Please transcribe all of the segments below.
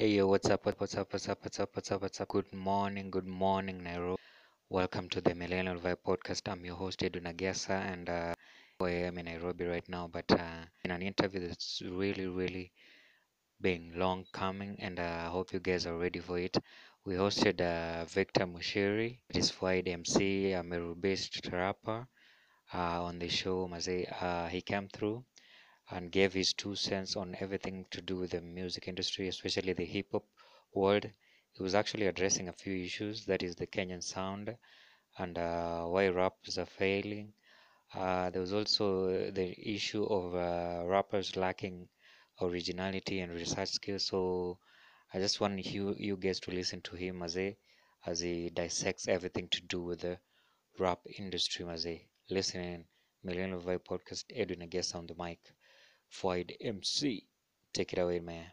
Hey yo, what's up? What's up? What's up? What's up? What's up? What's up? Good morning, good morning, Nairobi. Welcome to the Millennial Vibe Podcast. I'm your host Edu Nagesa, and uh, I am in Nairobi right now. But uh, in an interview that's really, really been long coming, and uh, I hope you guys are ready for it. We hosted uh, Victor Mushiri, it is Fwaid MC, a Meru-based rapper, uh, on the show. Mazee, uh, he came through and gave his two cents on everything to do with the music industry, especially the hip hop world. He was actually addressing a few issues that is, the Kenyan sound and uh, why rappers are failing. Uh, there was also the issue of uh, rappers lacking originality and research skills. So I just want you, you guys to listen to him as, a, as he dissects everything to do with the rap industry. As a listen in Millennial Vibe Podcast, Edwin, guest on the mic. Fwaid MC. Take it away, man.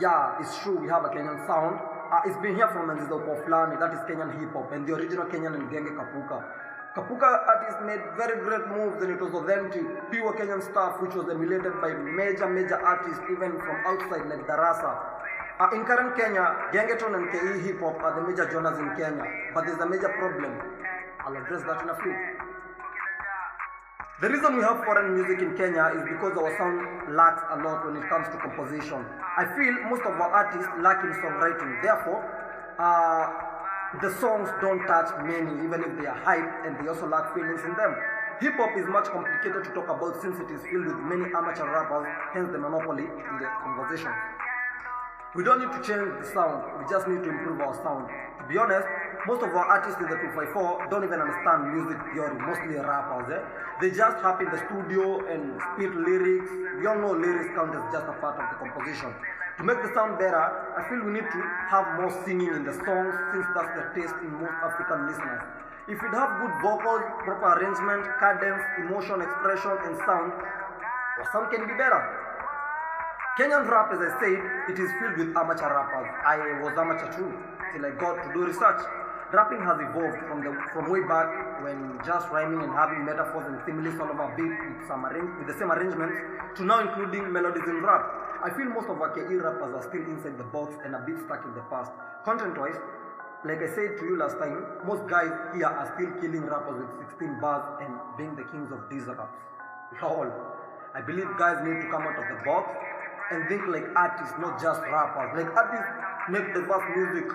Yeah, it's true. We have a Kenyan sound. Uh, it's been here from Enzizo Poflani, that is Kenyan hip hop, and the original Kenyan and Genge Kapuka. Kapuka artists made very great moves, and it was authentic, pure Kenyan stuff, which was emulated by major, major artists, even from outside, like Darassa. Uh, in current Kenya, Gengetone and KE hip hop are the major genres in Kenya, but there's a major problem. I'll address that in a few. The reason we have foreign music in Kenya is because our sound lacks a lot when it comes to composition. I feel most of our artists lack in songwriting. Therefore, uh, the songs don't touch many, even if they are hype, and they also lack feelings in them. Hip hop is much complicated to talk about since it is filled with many amateur rappers, hence the monopoly in the conversation. We don't need to change the sound, we just need to improve our sound. To be honest, most of our artists in the 254 don't even understand music theory, mostly rappers. Eh? They just hop in the studio and spit lyrics. We all know lyrics count as just a part of the composition. To make the sound better, I feel we need to have more singing in the songs since that's the taste in most African listeners. If we'd have good vocals, proper arrangement, cadence, emotion, expression, and sound, our sound can be better. Kenyan rap, as I said, it is filled with amateur rappers. I was amateur too, till I got to do research. Rapping has evolved from the from way back when just rhyming and having metaphors and similes all over beat with some arrange, with the same arrangements to now including melodies in rap. I feel most of our KE rappers are still inside the box and a bit stuck in the past. Content-wise, like I said to you last time, most guys here are still killing rappers with 16 bars and being the kings of these raps. Lol. I believe guys need to come out of the box and think like artists, not just rappers. Like artists make the best music,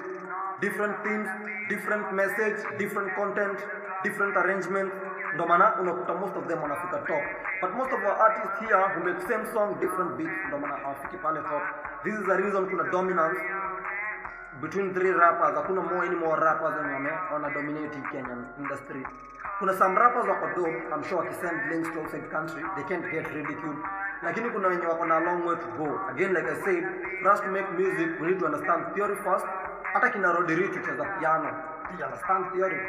different themes, different message, different content, different arrangement. Ndo maana most of them wanafika top. But most of our artists here who make same song, different beats, ndo maana hawafiki top. This is the reason kuna dominance between three rappers. Hakuna more any more rappers wenye wame wana dominate Kenyan industry. Some rappers wako dope, I'm sure wakisend links to outside the country, they can't get ridiculed. Lakini kuna wenye wako na long way to go. Again, like I said, for us to make music, we need to understand theory first. Hata kina Rodriguez kucheza piano, you understand theory.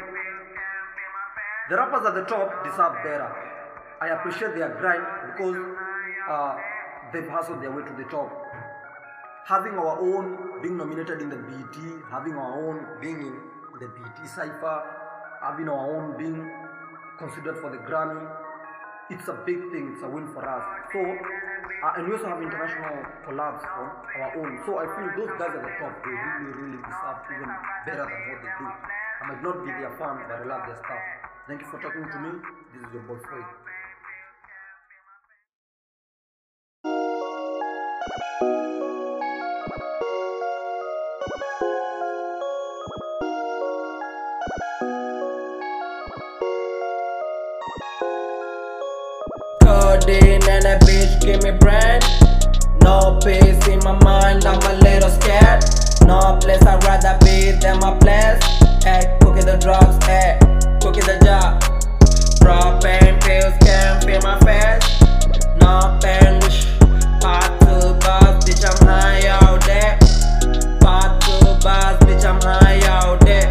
The rappers at the top deserve better. I appreciate their grind because uh, they've hustled their way to the top. Having our own being nominated in the BET, having our own being in the BET Cypher, having our own being considered for the Grammy, it's a big thing, it's a win for us. So, uh, and we also have international collabs from our own. So I feel those guys at the top, they really, really deserve even better than what they do. I might not be their fan, but I love their stuff. Thank you for talking to me. This is your boy Floyd. Give me brand. No peace in my mind, I'm a little scared. No place I'd rather be than my place. Hey, cookie the drugs, hey, cookie the job. Propane pills can't feel my face. No pain, wish. Part two bars, bitch, I'm high out there. Part two bars, bitch, I'm high out there.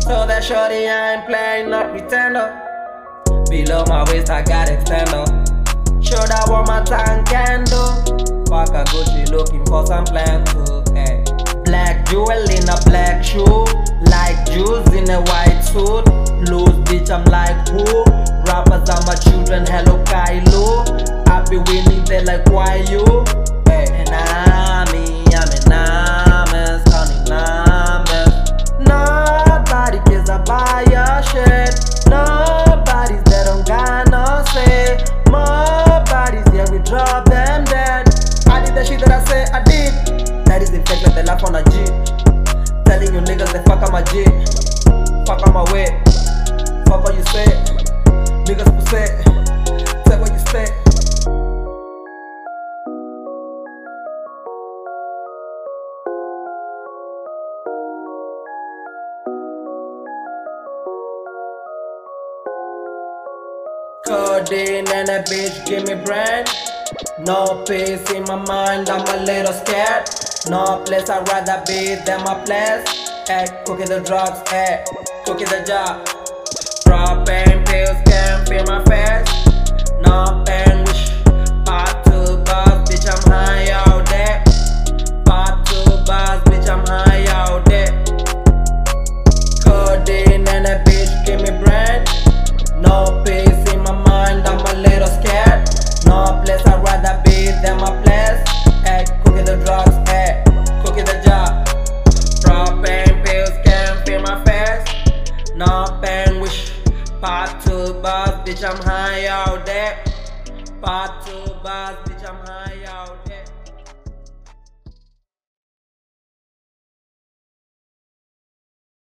So that shorty, I ain't playing, not pretender. Below my waist, I got extender. Show that what my tongue can do. Fuck a Gucci looking for some plan too. Hey. Black jewel in a black shoe. Like Jews in a white suit. Loose bitch, I'm like who? Rappers are my children, hello Kylo. I be winning, they like why you? on my way. Fuck all you said. Niggas upset. Take what you said. Good and a bitch give me brand. No peace in my mind, I'm a little scared. No place I'd rather be than my place. Hey, cooking the drugs, hey cooking the job. And pills can fill my face. Knob Part two bars, bitch, I'm high out there. Part two bars, bitch, I'm high out there.